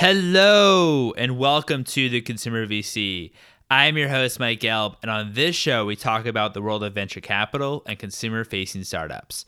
Hello, and welcome to the Consumer VC. I'm your host, Mike Gelb, and on this show, we talk about the world of venture capital and consumer facing startups.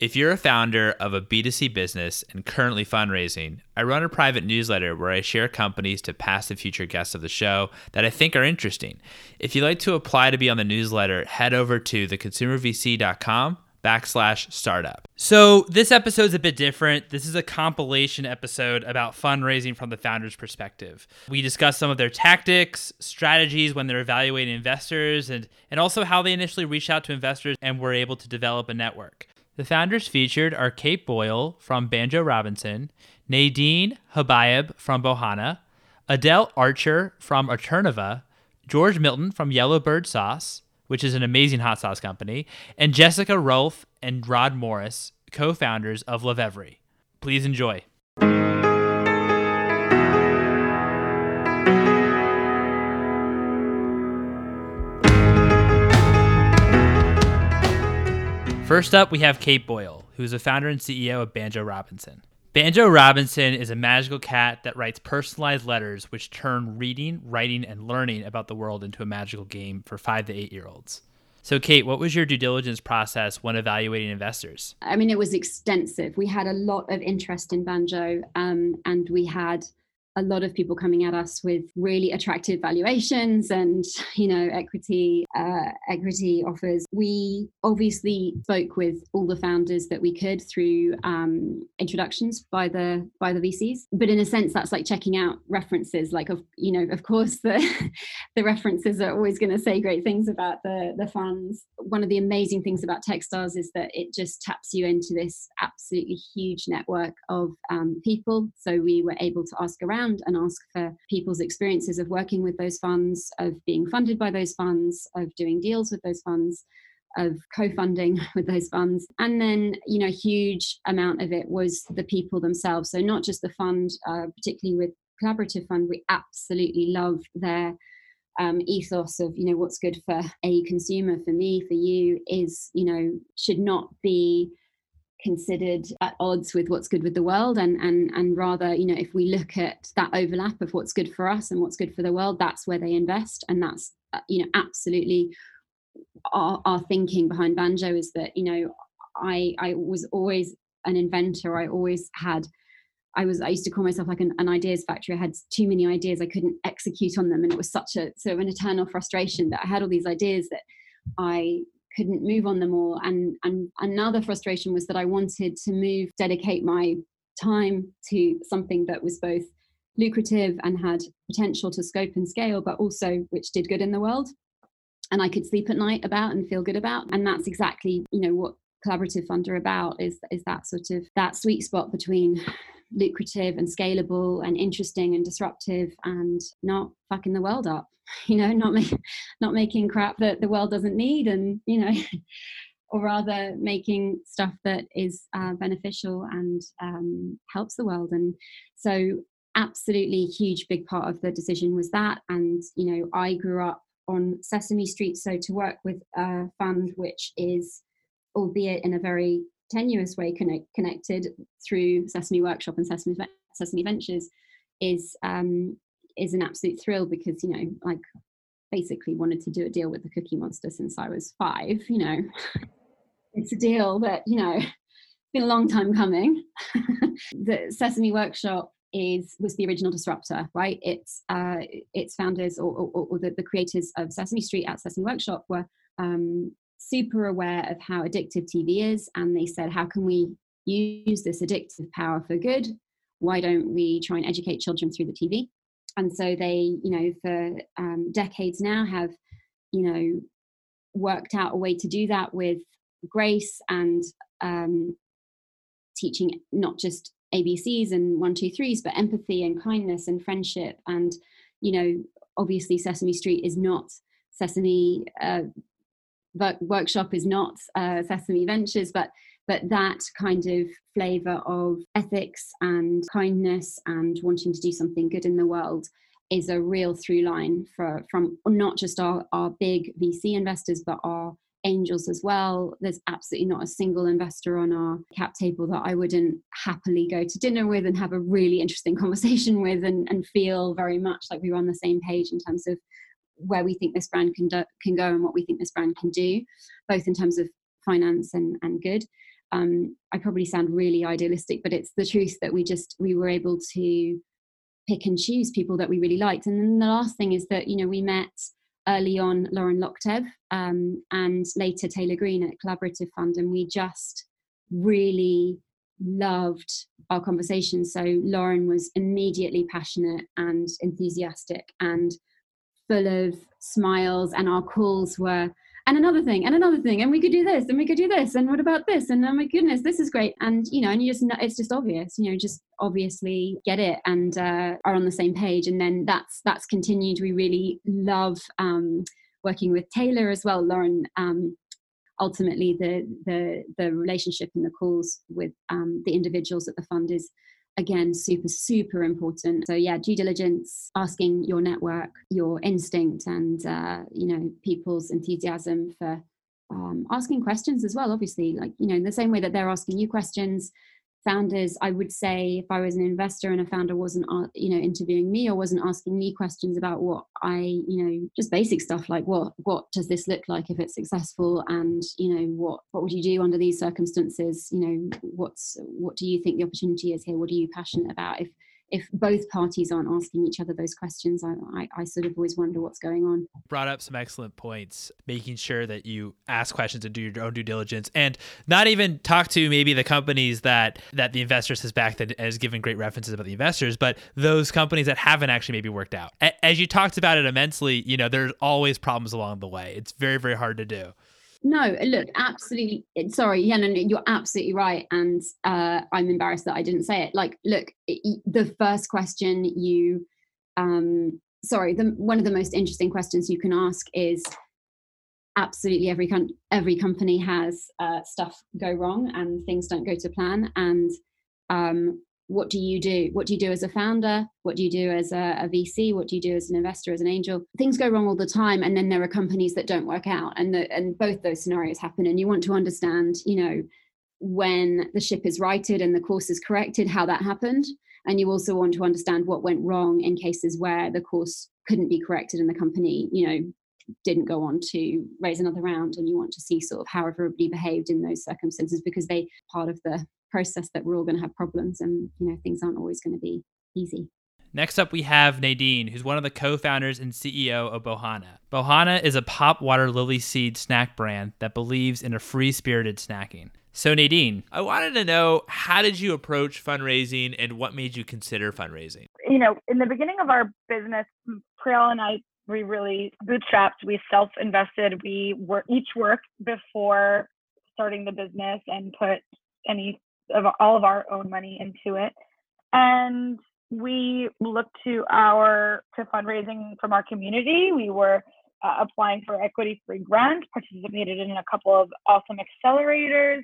If you're a founder of a B2C business and currently fundraising, I run a private newsletter where I share companies to past and future guests of the show that I think are interesting. If you'd like to apply to be on the newsletter, head over to theconsumervc.com backslash startup. So this episode's a bit different. This is a compilation episode about fundraising from the founder's perspective. We discuss some of their tactics, strategies when they're evaluating investors, and, and also how they initially reached out to investors and were able to develop a network. The founders featured are Kate Boyle from Banjo Robinson, Nadine Habayeb from Bohana, Adelle Archer from Eterneva, George Milton from Yellowbird Sauce, which is an amazing hot sauce company, and Jessica Rolph and Rod Morris, co founders of Lovevery. Please enjoy. First up, we have Kate Boyle, who's the founder and CEO of Banjo Robinson. Banjo Robinson is a magical cat that writes personalized letters which turn reading, writing, and learning about the world into a magical game for five to eight year olds. So, Kate, what was your due diligence process when evaluating investors? I mean, it was extensive. We had a lot of interest in Banjo, um, and we had a lot of people coming at us with really attractive valuations and you know equity uh, equity offers. We obviously spoke with all the founders that we could through um, introductions by the by the vcs but in a sense that's like checking out references. Like of you know of course the the references are always going to say great things about the the funds. One of the amazing things about techstars is that it just taps you into this absolutely huge network of um, people. So we were able to ask around around and ask for people's experiences of working with those funds, of being funded by those funds, of doing deals with those funds of co-funding with those funds. And then you know a huge amount of it was the people themselves. So not just the fund uh, particularly with collaborative fund we absolutely love their um, ethos of you know what's good for a consumer for me for you is you know should not be considered at odds with what's good with the world and and and rather you know if we look at that overlap of what's good for us and what's good for the world that's where they invest and that's uh, you know absolutely our, our thinking behind banjo is that you know i i was always an inventor i always had I was I used to call myself like an, an, ideas factory. I had too many ideas. I couldn't execute on them, and it was such a sort of an eternal frustration that I had all these ideas that I couldn't move on them all. And and another frustration was that i wanted to move dedicate my time to something that was both lucrative and had potential to scope and scale but also which did good in the world. And i could sleep at night about and feel good about. And that's exactly you know what collaborative fund are about is is that sort of that sweet spot between lucrative and scalable and interesting and disruptive and not fucking the world up you know not make, not making crap that the world doesn't need and you know or rather making stuff that is uh, beneficial and um, helps the world. And so absolutely huge big part of the decision was that. And you know i grew up on sesame street so to work with a fund which is albeit in a very tenuous way connect, connected through Sesame Workshop and Sesame, Sesame Ventures is um, is an absolute thrill because you know like basically wanted to do a deal with the Cookie Monster since I was five. You know, it's a deal that you know it's been a long time coming. the Sesame Workshop is was the original disruptor, right? It's uh, its founders or, or, or the, the, creators of Sesame Street at Sesame Workshop were um, super aware of how addictive TV is, and they said, how can we use this addictive power for good? Why don't we try and educate children through the TV? And so they, you know, for um, decades now have, you know, worked out a way to do that with grace and um, teaching not just ABCs and one, two, threes, but empathy and kindness and friendship. And, you know, obviously Sesame Street is not Sesame uh, workshop is not uh, Sesame Ventures, but but that kind of flavor of ethics and kindness and wanting to do something good in the world is a real through line for from not just our, our big VC investors, but our angels as well. There's absolutely not a single investor on our cap table that I wouldn't happily go to dinner with and have a really interesting conversation with and, and feel very much like we were on the same page in terms of where we think this brand can, do, can go and what we think this brand can do, both in terms of finance and, and good. Um, I probably sound really idealistic, but it's the truth that we just we were able to pick and choose people that we really liked. And then the last thing is that you know we met early on Lauren Loktev um, and later Taylor Green at Collaborative Fund, and we just really loved our conversation. So Lauren was immediately passionate and enthusiastic and full of smiles, and our calls were and another thing and another thing and we could do this and we could do this and what about this? And oh my goodness this is great. And you know and you just it's just obvious you know just obviously get it and uh, are on the same page. And then that's that's continued. We really love um, working with taylor as well lauren um, ultimately the the the relationship and the calls with um, the individuals at the fund is again super super important. So yeah due diligence asking your network your instinct and uh, you know people's enthusiasm for um, asking questions as well obviously like you know in the same way that they're asking you questions founders i would say if i was an investor and a founder wasn't uh, you know interviewing me or wasn't asking me questions about what i you know just basic stuff like what what does this look like if it's successful and you know what what would you do under these circumstances? You know what's what do you think the opportunity is here? What are you passionate about? If if both parties aren't asking each other those questions, I, I, I, sort of always wonder what's going on. Brought up some excellent points, making sure that you ask questions and do your own due diligence, and not even talk to maybe the companies that that the investors has backed that has given great references about the investors, but those companies that haven't actually maybe worked out. As you talked about it immensely, you know, there's always problems along the way. It's very very hard to do. No, look, absolutely. Sorry, yeah, no, no, you're absolutely right, and uh, I'm embarrassed that I didn't say it. Like, look, the first question you, um, sorry, the one of the most interesting questions you can ask is, absolutely every com- every company has uh, stuff go wrong and things don't go to plan, and um, what do you do? What do you do as a founder? What do you do as a, a, VC? What do you do as an investor, as an angel? Things go wrong all the time, and then there are companies that don't work out, and the, and both those scenarios happen. And you want to understand, you know, when the ship is righted and the course is corrected, how that happened, and you also want to understand what went wrong in cases where the course couldn't be corrected and the company, you know, didn't go on to raise another round and you want to see sort of how everybody behaved in those circumstances because they part of the process that we're all going to have problems and you know things aren't always going to be easy Next up, we have Nadine, who's one of the co founders and CEO of Bohana. Bohana is a pop water lily seed snack brand that believes in a free spirited snacking. So, Nadine, I wanted to know how did you approach fundraising and what made you consider fundraising? You know, in the beginning of our business, Priyal and I, we really bootstrapped, we self invested, we were each worked before starting the business and put any of all of our own money into it. And we looked to our to fundraising from our community. We were uh, applying for equity free grants, participated in a couple of awesome accelerators.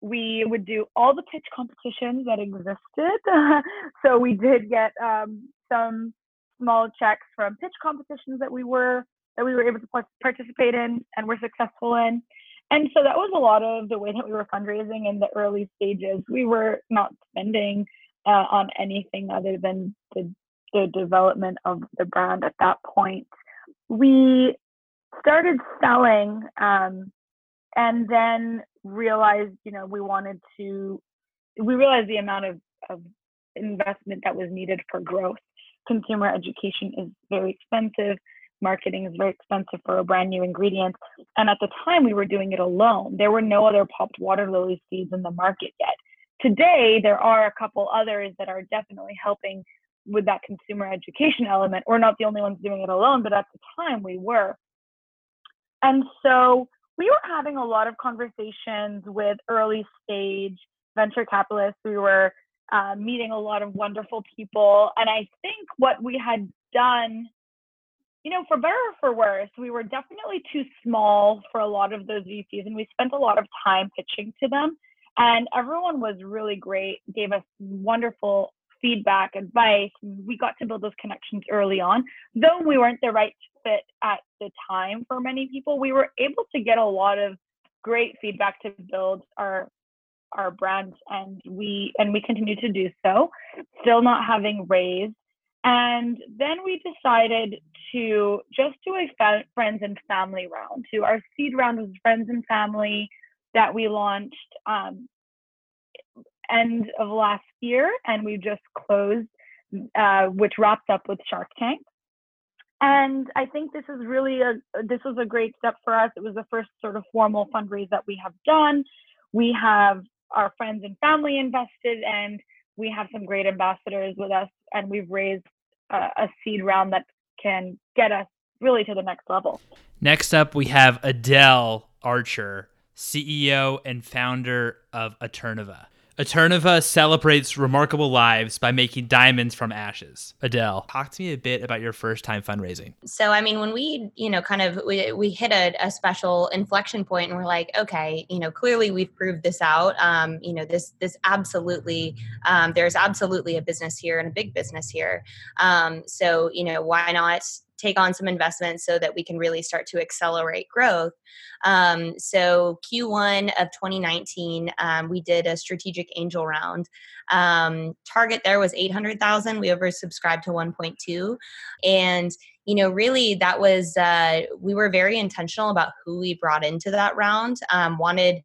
We would do all the pitch competitions that existed. so we did get um, some small checks from pitch competitions that we were that we were able to participate in and were successful in. And so that was a lot of the way that we were fundraising in the early stages. We were not spending uh, on anything other than the, the development of the brand at that point. We started selling um, and then realized, you know, we wanted to, we realized the amount of, of investment that was needed for growth. Consumer education is very expensive marketing is very expensive for a brand new ingredient. And at the time, we were doing it alone. There were no other popped water lily seeds in the market yet. Today, there are a couple others that are definitely helping with that consumer education element. We're not the only ones doing it alone, but at the time, we were. And so we were having a lot of conversations with early stage venture capitalists. We were uh, meeting a lot of wonderful people. And I think what we had done you know, for better or for worse, we were definitely too small for a lot of those VCs, and we spent a lot of time pitching to them. And everyone was really great, gave us wonderful feedback, advice. We got to build those connections early on. Though we weren't the right fit at the time for many people, we were able to get a lot of great feedback to build our our brand and we and we continue to do so still not having raised and then we decided to just do a fa- friends and family round to our seed round was friends and family that we launched um, end of last year and we just closed uh, which wrapped up with shark tank and I think this is really a this was a great step for us. It was the first sort of formal fundraise that we have done. We have our friends and family invested, and we have some great ambassadors with us, and we've raised a, a seed round that can get us really to the next level. Next up, we have Adelle Archer, CEO and founder of Eterneva. Eterneva celebrates remarkable lives by making diamonds from ashes. Adelle, talk to me a bit about your first time fundraising. So, I mean, when we, you know, kind of we, we hit a, a special inflection point, and we're like, okay, you know, clearly we've proved this out. Um, you know, this this absolutely, um, there's absolutely a business here and a big business here. Um, so, you know, why not take on some investments so that we can really start to accelerate growth. Um, so Q1 of 2019, um, we did a strategic angel round. Um, target there was 800,000. We oversubscribed to 1.2, and you know, really that was uh, we were very intentional about who we brought into that round. Um, wanted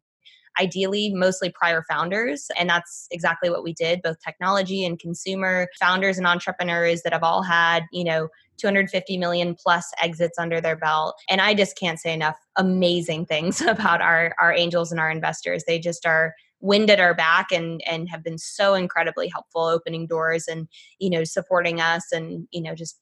ideally mostly prior founders. And that's exactly what we did, both technology and consumer founders and entrepreneurs that have all had, you know, 250 million plus exits under their belt. And I just can't say enough amazing things about our, our angels and our investors. They just are wind at our back and and have been so incredibly helpful opening doors and you know supporting us and you know just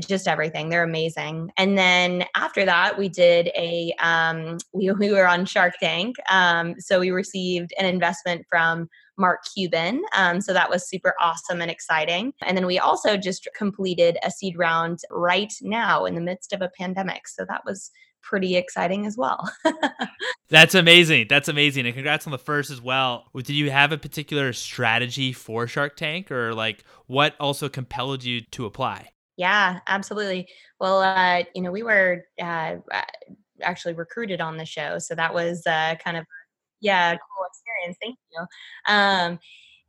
just everything they're amazing and then after that we did a um, we, we were on shark tank um, so we received an investment from Mark Cuban. Um, so that was super awesome and exciting. And then we also just completed a seed round right now in the midst of a pandemic. So that was pretty exciting as well. That's amazing. That's amazing. And congrats on the first as well. Did you have a particular strategy for Shark Tank or like what also compelled you to apply? Yeah, absolutely. Well, uh, you know, we were uh, actually recruited on the show. So that was uh, kind of yeah, cool experience. Thank you. Um,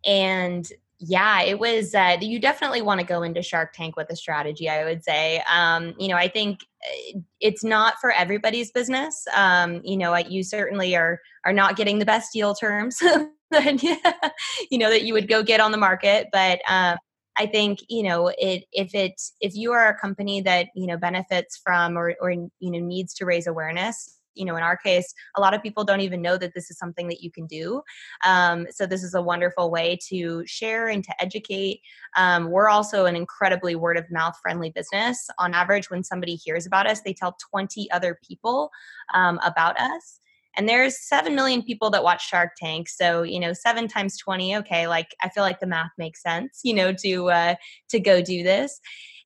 and yeah, it was. Uh, you definitely want to go into Shark Tank with a strategy. I would say. Um, you know, I think eh, it's not for everybody's business. Um, you know, you certainly are are not getting the best deal terms, you know that you would go get on the market. But um, I think you know it if it if you are a company that you know benefits from or or you know needs to raise awareness you know in our case a lot of people don't even know that this is something that you can do. Um, so this is a wonderful way to share and to educate. Um, we're also an incredibly word of mouth friendly business. On average when somebody hears about us they tell 20 other people um, about us and there's 7 million people that watch shark tank so you know 7 times 20 okay like i feel like the math makes sense you know to uh, to go do this.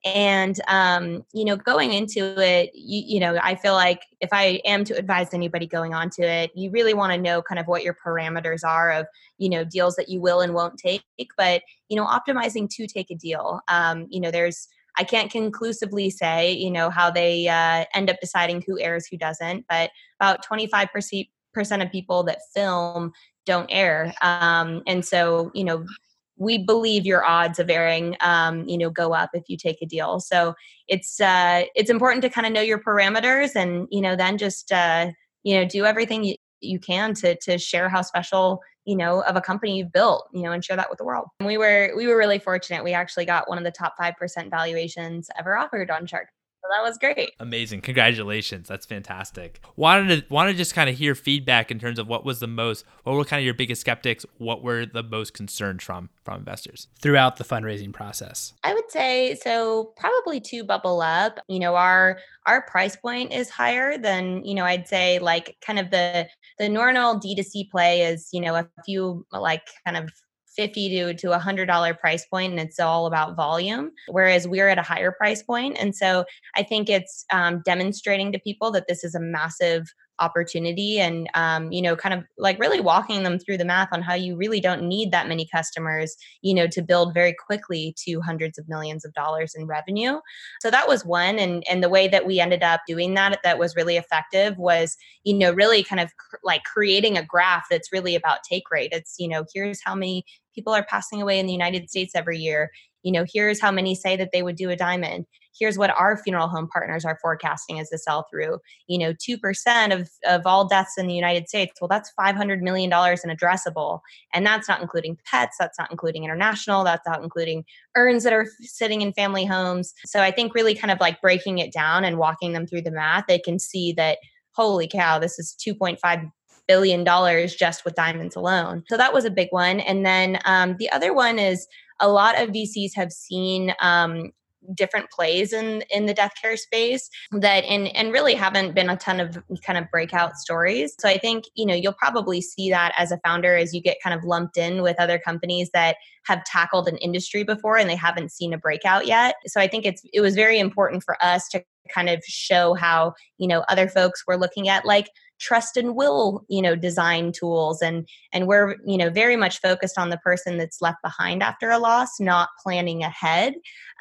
And um, you know going into it you, you know i feel like if i am to advise anybody going on to it you really want to know kind of what your parameters are of you know deals that you will and won't take. But you know optimizing to take a deal um, you know there's I can't conclusively say, you know, how they uh, end up deciding who airs, who doesn't, but about 25% of people that film don't air. Um, and so, you know, we believe your odds of airing um, you know go up if you take a deal so it's uh, it's important to kind of know your parameters and you know then just uh, you know do everything you, you can to to share how special you know of a company you've built you know and share that with the world. And we were we were really fortunate. We actually got one of the top 5% valuations ever offered on shark that was great. Amazing. Congratulations. That's fantastic. Wanted to wanted to just kind of hear feedback in terms of what was the most what were kind of your biggest skeptics, what were the most concerned from from investors throughout the fundraising process? I would say so probably to bubble up. You know, our our price point is higher than, you know, I'd say like kind of the the normal D2C play is, you know, a few like kind of 50 to to a hundred dollar price point and it's all about volume whereas we're at a higher price point. And so i think it's um, demonstrating to people that this is a massive opportunity and um, you know kind of like really walking them through the math on how you really don't need that many customers you know to build very quickly to hundreds of millions of dollars in revenue. So that was one and and the way that we ended up doing that that was really effective was you know really kind of cr- like creating a graph that's really about take rate. It's you know here's how many people are passing away in the united states every year you know here's how many say that they would do a diamond. Here's what our funeral home partners are forecasting as the sell through. You know 2% of, of all deaths in the united states well that's $500 million in addressable. And that's not including pets that's not including international that's not including urns that are sitting in family homes. So i think really kind of like breaking it down and walking them through the math they can see that holy cow this is 2.5 billion dollars just with diamonds alone. So that was a big one. And then um, the other one is a lot of VCs have seen um, different plays in in the death care space that and and really haven't been a ton of kind of breakout stories. So i think you know you'll probably see that as a founder as you get kind of lumped in with other companies that have tackled an industry before and they haven't seen a breakout yet. So i think it's it was very important for us to kind of show how you know other folks were looking at like trust and will you know design tools and and we're you know very much focused on the person that's left behind after a loss not planning ahead.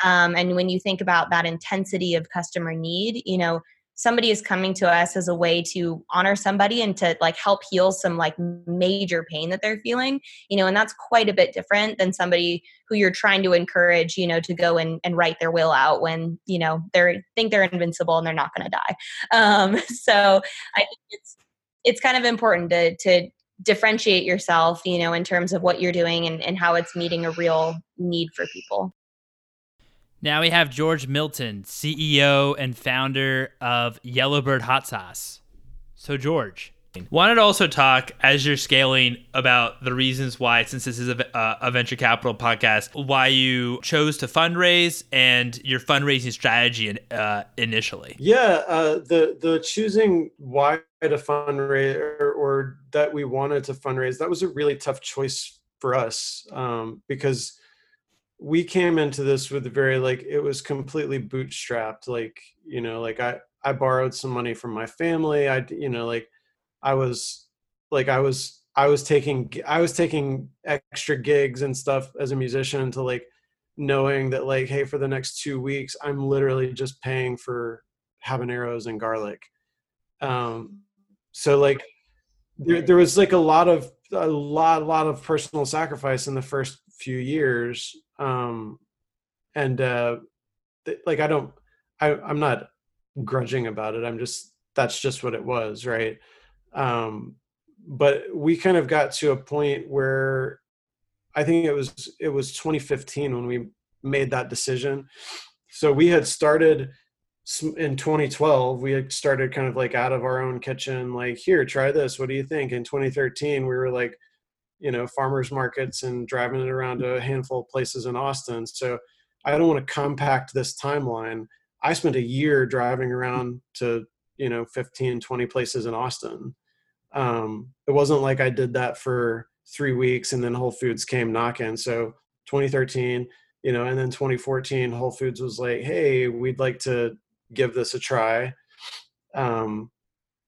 Um, and when you think about that intensity of customer need you know somebody is coming to us as a way to honor somebody and to like help heal some like major pain that they're feeling you know and that's quite a bit different than somebody who you're trying to encourage you know to go and, and write their will out when you know they think they're invincible and they're not going to die. Um, so i think it's it's kind of important to to differentiate yourself you know in terms of what you're doing and, and how it's meeting a real need for people now we have George Milton, CEO and founder of Yellowbird Hot Sauce. So, George, wanted to also talk as you're scaling about the reasons why, since this is a, uh, a, venture capital podcast, why you chose to fundraise and your fundraising strategy uh, initially. Yeah, uh, the the choosing why to fundraise or, or, that we wanted to fundraise that was a really tough choice for us um, because we came into this with very like it was completely bootstrapped like you know like i i borrowed some money from my family i you know like i was like i was i was taking i was taking extra gigs and stuff as a musician to like knowing that like hey for the next two weeks i'm literally just paying for habaneros and garlic. Um so like there, there was like a lot of a lot a lot of personal sacrifice in the first few years um and uh like i don't i i'm not grudging about it i'm just that's just what it was right? Um but we kind of got to a point where i think it was it was 2015 when we made that decision. So we had started in 2012 we had started kind of like out of our own kitchen like here try this what do you think? In 2013 we were like you know farmers markets and driving it around to a handful of places in austin. So i don't want to compact this timeline. I spent a year driving around to you know 15 20 places in austin. Um, it wasn't like i did that for three weeks and then whole foods came knocking. So 2013 you know and then 2014 whole foods was like hey we'd like to give this a try. Um,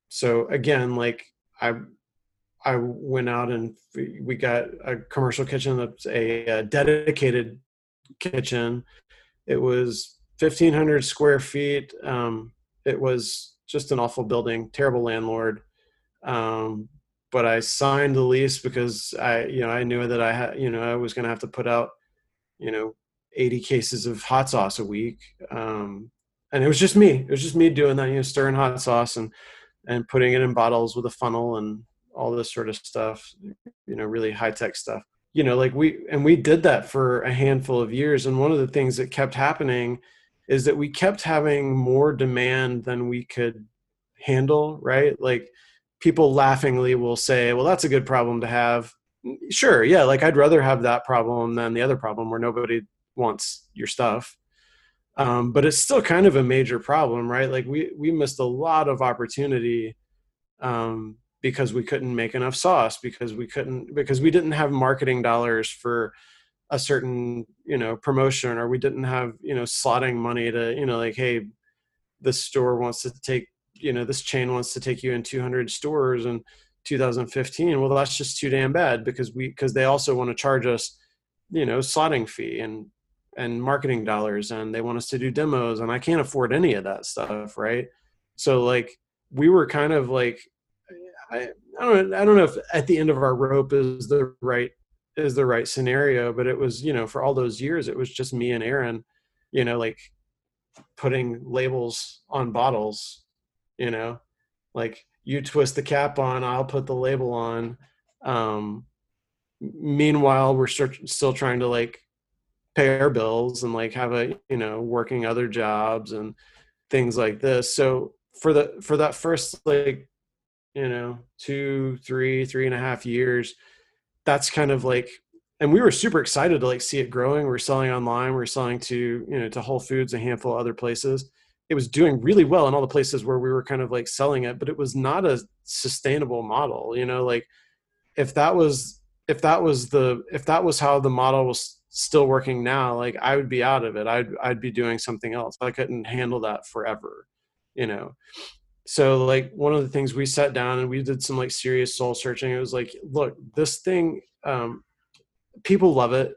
so again like i I went out and we got a commercial kitchen that's a, a dedicated kitchen. It was 1,500 square feet. Um, it was just an awful building, terrible landlord. Um, but I signed the lease because I, you know, I knew that I had, you know, I was going to have to put out, you know, 80 cases of hot sauce a week. Um, and it was just me. It was just me doing that, you know, stirring hot sauce and and putting it in bottles with a funnel and all this sort of stuff, you know, really high tech stuff. You know, like we, and we did that for a handful of years. And one of the things that kept happening is that we kept having more demand than we could handle, right? Like people laughingly will say, well, that's a good problem to have. Sure. Yeah. Like I'd rather have that problem than the other problem where nobody wants your stuff. Um, but it's still kind of a major problem, right? Like we, we missed a lot of opportunity um, because we couldn't make enough sauce because we couldn't because we didn't have marketing dollars for a certain you know promotion or we didn't have you know slotting money to you know like hey the store wants to take you know this chain wants to take you in 200 stores in 2015 well that's just too damn bad because we because they also want to charge us you know slotting fee and and marketing dollars and they want us to do demos and i can't afford any of that stuff right? So like we were kind of like I, I don't I don't know if at the end of our rope is the right is the right scenario, but it was, you know, for all those years it was just me and Aaron, you know, like putting labels on bottles, you know, like you twist the cap on, I'll put the label on. Um meanwhile we're still trying to like pay our bills and like have a, you know, working other jobs and things like this. So for the for that first like you know two three three and a half years that's kind of like and we were super excited to like see it growing. We are selling online we are selling to you know to whole foods a handful of other places. It was doing really well in all the places where we were kind of like selling it but it was not a sustainable model you know like if that was if that was the if that was how the model was still working now like i would be out of it. I'd i'd be doing something else. I couldn't handle that forever you know so like one of the things we sat down and we did some like serious soul searching it was like look this thing um people love it.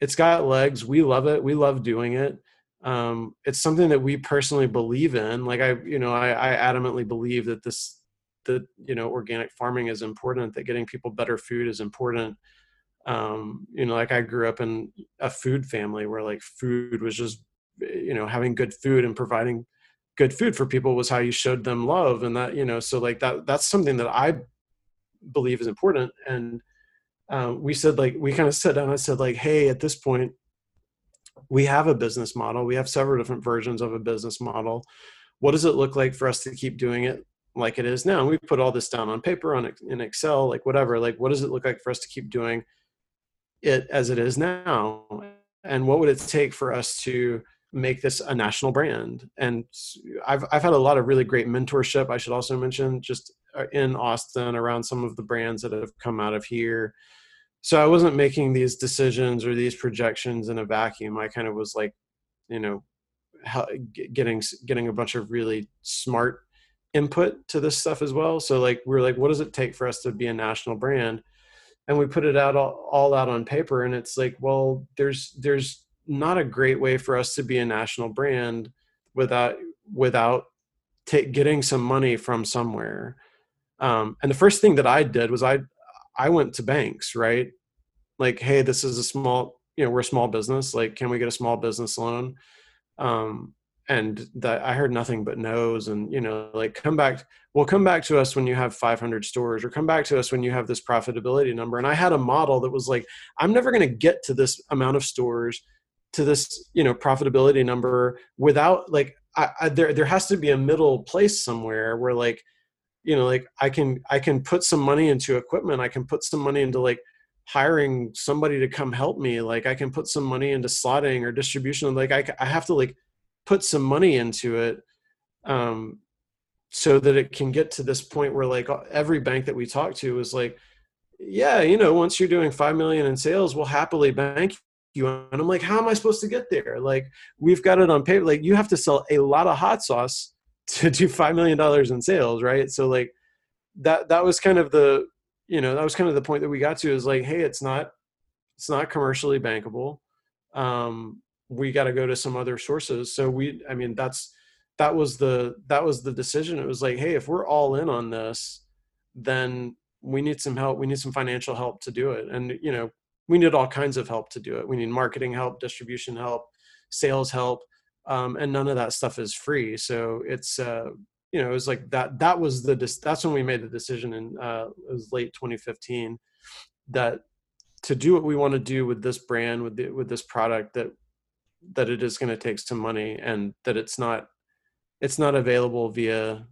It's got legs. We love it. We love doing it. Um it's something that we personally believe in. Like i you know i, I adamantly believe that this that you know organic farming is important that getting people better food is important. Um you know like i grew up in a food family where like food was just you know having good food and providing good food for people was how you showed them love and that you know so like that that's something that i believe is important. And um, we said like we kind of sat down and said like hey at this point we have a business model. We have several different versions of a business model. What does it look like for us to keep doing it like it is now? And we put all this down on paper on in excel like whatever like what does it look like for us to keep doing it as it is now? And what would it take for us to make this a national brand. And I've I've had a lot of really great mentorship. I should also mention just uh, in Austin around some of the brands that have come out of here. So I wasn't making these decisions or these projections in a vacuum. I kind of was like, you know, getting getting a bunch of really smart input to this stuff as well. So like we're like, what does it take for us to be a national brand? And we put it out all, all out on paper, and it's like, well, there's there's not a great way for us to be a national brand without without t- getting some money from somewhere. Um, and the first thing that I did was I I went to banks, right? Like, hey, this is a small, you know, we're a small business. Like, can we get a small business loan? Um, and that I heard nothing but no's. And you know, like, come back. Well, come back to us when you have 500 stores, or come back to us when you have this profitability number. And I had a model that was like, I'm never going to get to this amount of stores to this you know profitability number without like I, I, there there has to be a middle place somewhere where like you know like i can i can put some money into equipment. I can put some money into like hiring somebody to come help me. Like i can put some money into slotting or distribution. Like i, I have to like put some money into it um so that it can get to this point where like every bank that we talk to is like yeah you know once you're doing 5 million in sales we'll happily bank you and i'm like how am i supposed to get there? Like we've got it on paper. Like you have to sell a lot of hot sauce to do five million dollars in sales right? So like that that was kind of the you know that was kind of the point that we got to is like hey it's not it's not commercially bankable. Um we got to go to some other sources. So we i mean that's that was the that was the decision. It was like hey if we're all in on this then we need some help. We need some financial help to do it. And you know we need all kinds of help to do it. We need marketing help, distribution help, sales help, um, and none of that stuff is free. So it's uh, you know it was like that. That was the that's when we made the decision in uh, it was late 2015 that to do what we want to do with this brand with the, with this product that that it is going to take some money and that it's not it's not available via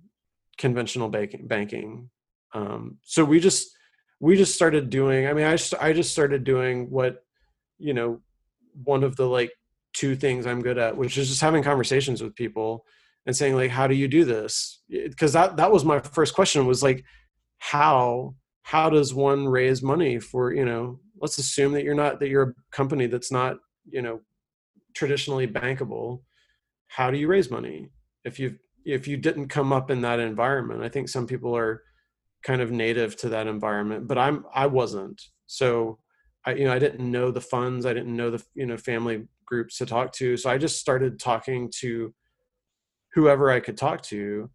conventional banking banking um, so we just we just started doing i mean i just i just started doing what you know one of the like two things i'm good at which is just having conversations with people and saying like how do you do this because that that was my first question was like how how does one raise money for you know let's assume that you're not that you're a company that's not you know traditionally bankable how do you raise money if you've if you didn't come up in that environment. I think some people are kind of native to that environment, but I'm I wasn't. So I you know I didn't know the funds, I didn't know the you know family groups to talk to. So I just started talking to whoever I could talk to,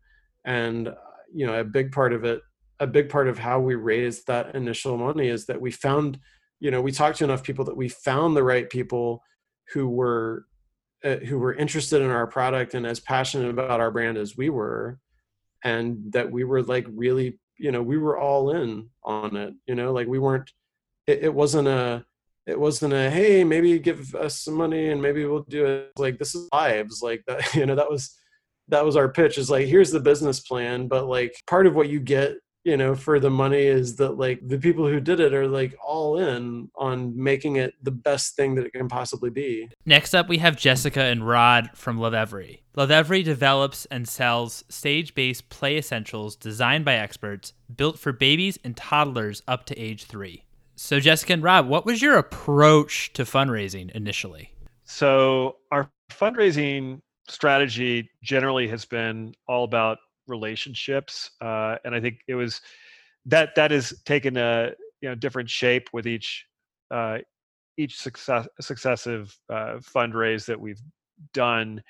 and you know a big part of it, a big part of how we raised that initial money is that we found you know we talked to enough people that we found the right people who were uh, who were interested in our product and as passionate about our brand as we were and that we were like really you know we were all in on it you know like we weren't it, it wasn't a it wasn't a hey maybe give us some money and maybe we'll do it. Like this is lives like that you know that was that was our pitch. Is like here's the business plan but like part of what you get you know for the money is that like the people who did it are like all in on making it the best thing that it can possibly be. Next up we have jessica and rod from Lovevery Lovevery develops and sells stage-based play essentials designed by experts built for babies and toddlers up to age three. So jessica and rod what was your approach to fundraising initially? So our fundraising strategy generally has been all about relationships uh, and i think it was that that has taken a you know different shape with each uh, each success, successive uh, fundraise that we've done.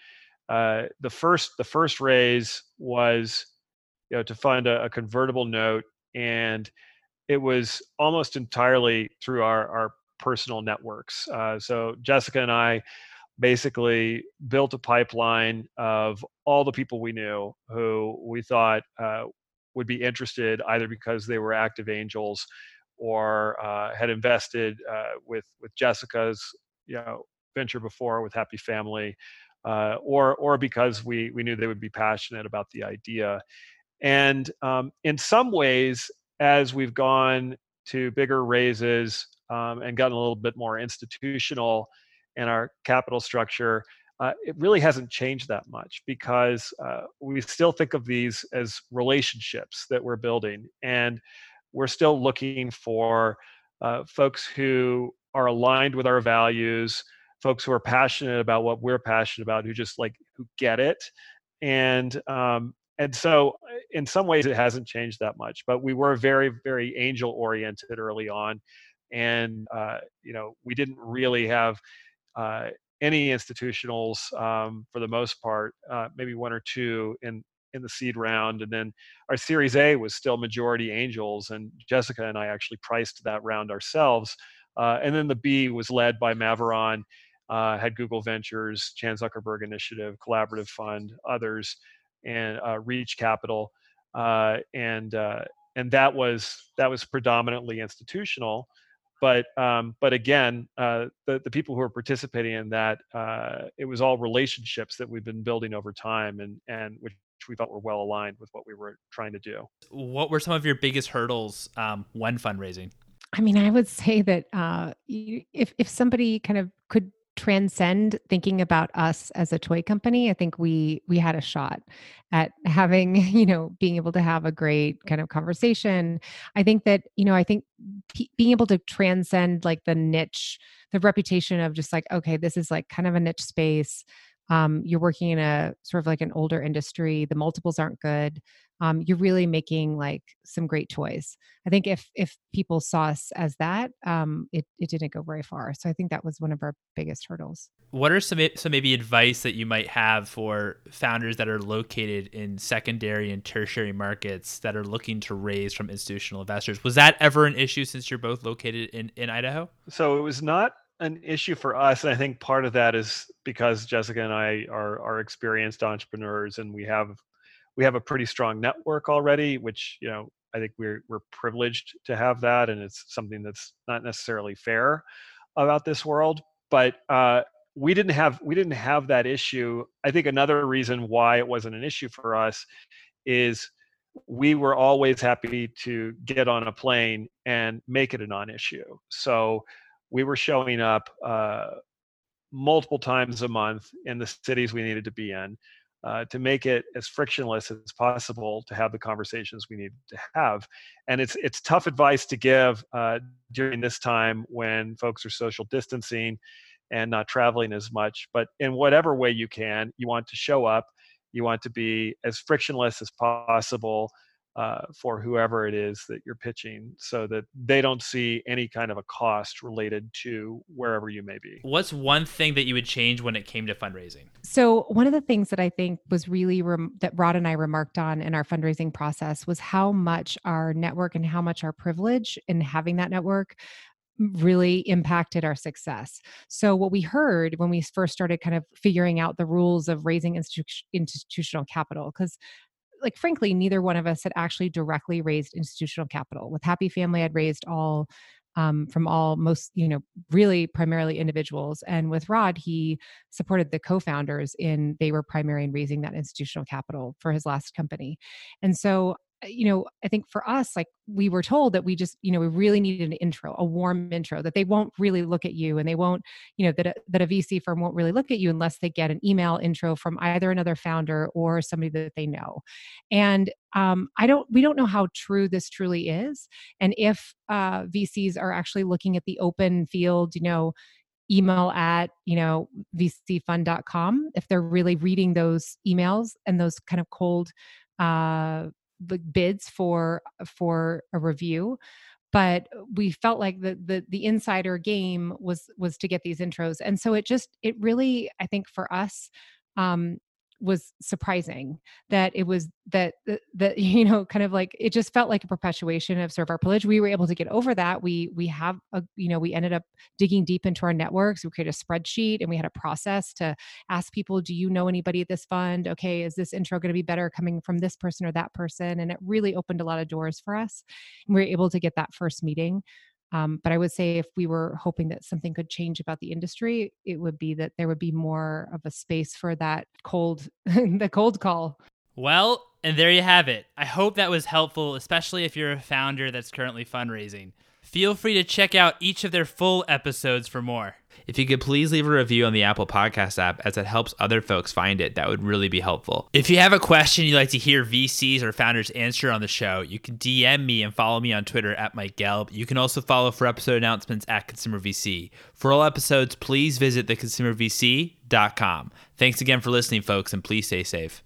Uh, the first the first raise was you know to fund a, a convertible note and it was almost entirely through our our personal networks. Uh, so jessica and i basically built a pipeline of all the people we knew who we thought uh, would be interested either because they were active angels or uh, had invested uh, with with Jessica's you know venture before with Happy Family, uh, or or because we we knew they would be passionate about the idea. And um, in some ways, as we've gone to bigger raises um, and gotten a little bit more institutional, and our capital structure, uh, it really hasn't changed that much because uh, we still think of these as relationships that we're building. And we're still looking for uh, folks who are aligned with our values, folks who are passionate about what we're passionate about, who just like, who get it. And, um, and so in some ways it hasn't changed that much, but we were very, very angel oriented early on. And, uh, you know, we didn't really have uh, any institutionals um, for the most part, uh, maybe one or two in in the seed round, and then our Series A was still majority angels, and Jessica and I actually priced that round ourselves. Uh, and then the B was led by Maveron, uh, had Google Ventures, Chan Zuckerberg Initiative, Collaborative Fund, others, and uh, Reach Capital, and and that was that was predominantly institutional but um, but again, uh, the the people who are participating in that, uh, it was all relationships that we've been building over time, and and which we felt were well aligned with what we were trying to do. What were some of your biggest hurdles um, when fundraising? I mean, I would say that uh, if if somebody kind of could transcend thinking about us as a toy company i think we we had a shot at having you know being able to have a great kind of conversation. I think that you know i think p- being able to transcend like the niche the reputation of just like okay this is like kind of a niche space um, you're working in a sort of like an older industry the multiples aren't good um, you're really making like some great toys. I think if if people saw us as that um, it, it didn't go very far so i think that was one of our biggest hurdles. What are some some maybe advice that you might have for founders that are located in secondary and tertiary markets that are looking to raise from institutional investors? Was that ever an issue since you're both located in in idaho? So it was not an issue for us and i think part of that is because jessica and i are are experienced entrepreneurs and we have we have a pretty strong network already which you know i think we're we're privileged to have that and it's something that's not necessarily fair about this world. But uh, we didn't have we didn't have that issue. I think another reason why it wasn't an issue for us is we were always happy to get on a plane and make it a non-issue. So we were showing up uh, multiple times a month in the cities we needed to be in uh, to make it as frictionless as possible to have the conversations we needed to have. And it's it's tough advice to give uh, during this time when folks are social distancing and not traveling as much. But in whatever way you can, you want to show up You want to be as frictionless as possible uh, for whoever it is that you're pitching so that they don't see any kind of a cost related to wherever you may be. What's one thing that you would change when it came to fundraising? So, one of the things that I think was really rem- that Rod and I remarked on in our fundraising process was how much our network and how much our privilege in having that network really impacted our success. So, what we heard when we first started kind of figuring out the rules of raising institu- institutional capital, because like frankly neither one of us had actually directly raised institutional capital. With happy family i'd raised all um, from all most you know really primarily individuals and with rod he supported the co-founders in they were primary in raising that institutional capital for his last company. And so you know, I think for us, like we were told that we just, you know, we really needed an intro, a warm intro, that they won't really look at you and they won't, you know, that a, that a VC firm won't really look at you unless they get an email intro from either another founder or somebody that they know. And um, I don't, we don't know how true this truly is. And if uh, VCs are actually looking at the open field, you know, email at you know vcfund.com if they're really reading those emails and those kind of cold uh, bids for for a review but we felt like the, the the insider game was was to get these intros and so it just it really i think for us um was surprising that it was that that you know kind of like it just felt like a perpetuation of sort of our privilege we were able to get over that. We we have a you know we ended up digging deep into our networks. We created a spreadsheet and we had a process to ask people do you know anybody at this fund? Okay is this intro going to be better coming from this person or that person? And it really opened a lot of doors for us. And we were able to get that first meeting um, but I would say if we were hoping that something could change about the industry, it would be that there would be more of a space for that cold, the cold call. Well, and there you have it. I hope that was helpful, especially if you're a founder that's currently fundraising. Feel free to check out each of their full episodes for more. If you could please leave a review on the Apple Podcast app as it helps other folks find it, that would really be helpful. If you have a question you'd like to hear VCs or founders answer on the show, you can DM me and follow me on Twitter at Mike Gelb. You can also follow for episode announcements at Consumer VC. For all episodes, please visit theconsumervc.com. Thanks again for listening, folks, and please stay safe.